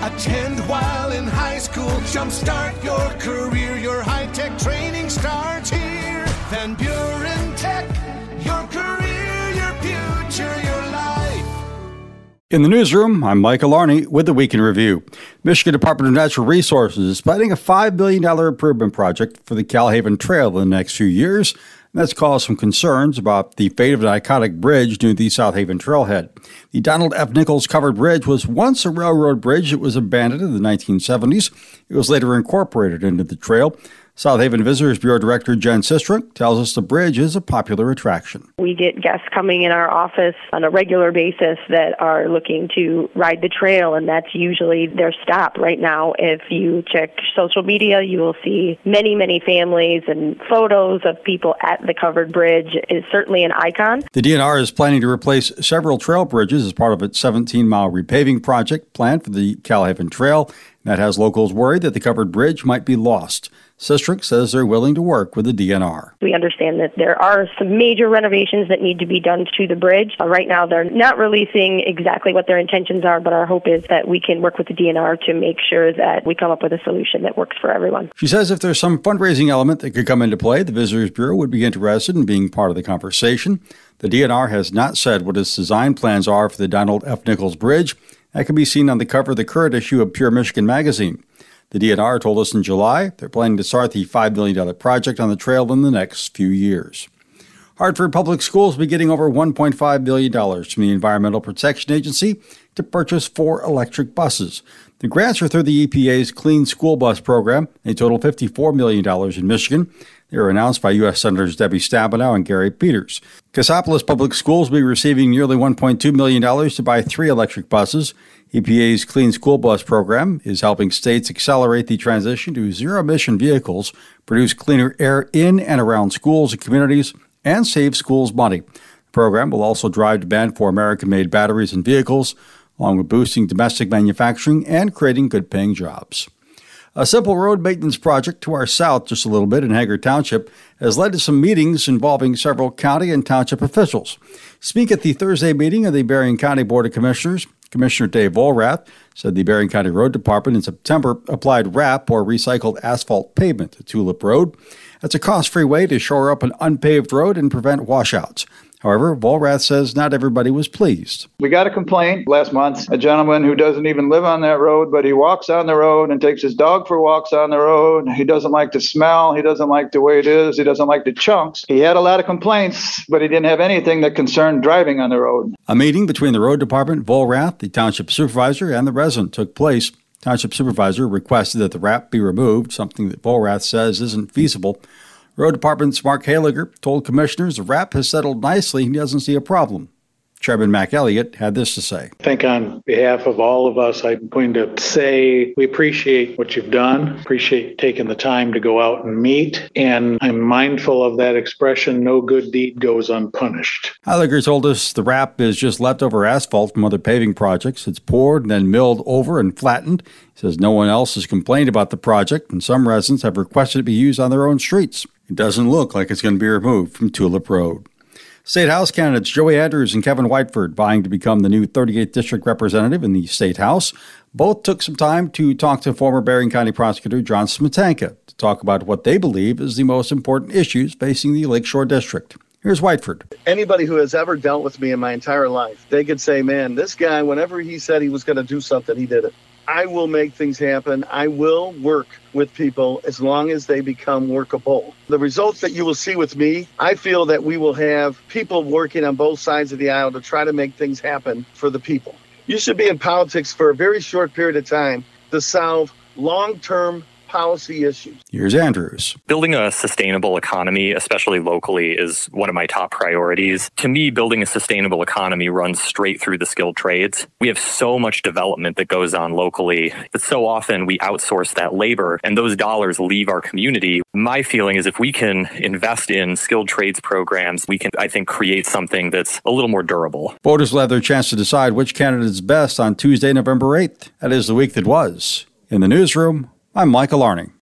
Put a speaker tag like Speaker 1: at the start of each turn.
Speaker 1: Attend while in high school. Jumpstart your career. Your high tech training starts here. Van Buren Tech. Your career, your future, your life.
Speaker 2: In the newsroom, I'm Michael Arney with the Week in Review. Michigan Department of Natural Resources is planning a $5 billion improvement project for the Kal-Haven Trail in the next few years. And that's caused some concerns about the fate of an iconic bridge near the South Haven Trailhead. The Donald F. Nichols covered bridge was once a railroad bridge that was abandoned in the 1970s. It was later incorporated into the trail. South Haven Visitors Bureau Director Jen Sistrunk tells us the bridge is a popular attraction.
Speaker 3: We get guests coming in our office on a regular basis that are looking to ride the trail, and that's usually their stop right now. If you check social media, you will see many, many families and photos of people at the covered bridge. It is certainly an icon.
Speaker 2: The DNR is planning to replace several trail bridges as part of its 17 mile repaving project planned for the Kal-Haven Trail. That has locals worried that the covered bridge might be lost. Sistrunk says they're willing to work with the DNR.
Speaker 3: We understand that there are some major renovations that need to be done to the bridge. Uh, right now, they're not releasing exactly what their intentions are, but our hope is that we can work with the DNR to make sure that we come up with a solution that works for everyone.
Speaker 2: She says if there's some fundraising element that could come into play, the Visitors Bureau would be interested in being part of the conversation. The DNR has not said what its design plans are for the Donald F. Nichols Bridge. That can be seen on the cover of the current issue of Pure Michigan magazine. The DNR told us in July they're planning to start the $5 million project on the trail in the next few years. Hartford Public Schools will be getting over $1.5 billion from the Environmental Protection Agency to purchase four electric buses. The grants are through the EPA's Clean School Bus Program. They total $54 million in Michigan. They were announced by U.S. Senators Debbie Stabenow and Gary Peters. Cassopolis Public Schools will be receiving nearly $1.2 million to buy three electric buses. EPA's Clean School Bus program is helping states accelerate the transition to zero emission vehicles, produce cleaner air in and around schools and communities, and save schools money. The program will also drive demand for American made batteries and vehicles, along with boosting domestic manufacturing and creating good paying jobs. A simple road maintenance project to our south, just a little bit in Hager Township, has led to some meetings involving several county and township officials. Speak at the Thursday meeting of the Berrien County Board of Commissioners, Commissioner Dave Vollrath said the Berrien County Road Department in September applied RAP or recycled asphalt pavement to Tulip Road. That's a cost free way to shore up an unpaved road and prevent washouts. However, Vollrath says not everybody was pleased.
Speaker 4: We got a complaint last month. A gentleman who doesn't even live on that road, but he walks on the road and takes his dog for walks on the road. He doesn't like the smell. He doesn't like the way it is. He doesn't like the chunks. He had a lot of complaints, but he didn't have anything that concerned driving on the road.
Speaker 2: A meeting between the road department, Vollrath, the township supervisor, and the resident took place. Township supervisor requested that the RAP be removed, something that Vollrath says isn't feasible. Road Department's Mark Haliger told commissioners the RAP has settled nicely and he doesn't see a problem. Chairman Mac Elliott had this to say.
Speaker 5: I think on behalf of all of us, I'm going to say we appreciate what you've done, appreciate taking the time to go out and meet, and I'm mindful of that expression no good deed goes unpunished.
Speaker 2: Heiliger told us the RAP is just leftover asphalt from other paving projects. It's poured and then milled over and flattened. He says no one else has complained about the project, and some residents have requested it be used on their own streets. It doesn't look like it's going to be removed from Tulip Road. State House candidates Joey Andrews and Kevin Whiteford vying to become the new 38th District Representative in the State House. Both took some time to talk to former Berrien County Prosecutor John Smetanka to talk about what they believe is the most important issues facing the Lakeshore District. Here's Whiteford.
Speaker 6: Anybody who has ever dealt with me in my entire life, they could say, man, this guy, whenever he said he was going to do something, he did it. I will make things happen. I will work with people as long as they become workable. The results that you will see with me, I feel that we will have people working on both sides of the aisle to try to make things happen for the people. You should be in politics for a very short period of time to solve long term policy issues.
Speaker 2: Here's Andrews.
Speaker 7: Building a sustainable economy, especially locally, is one of my top priorities. To me, building a sustainable economy runs straight through the skilled trades. We have so much development that goes on locally, but so often we outsource that labor and those dollars leave our community. My feeling is if we can invest in skilled trades programs, we can, I think, create something that's a little more durable.
Speaker 2: Voters will have their chance to decide which candidate is best on Tuesday, November 8th. That is the week that was. In the newsroom, I'm Michael Arning.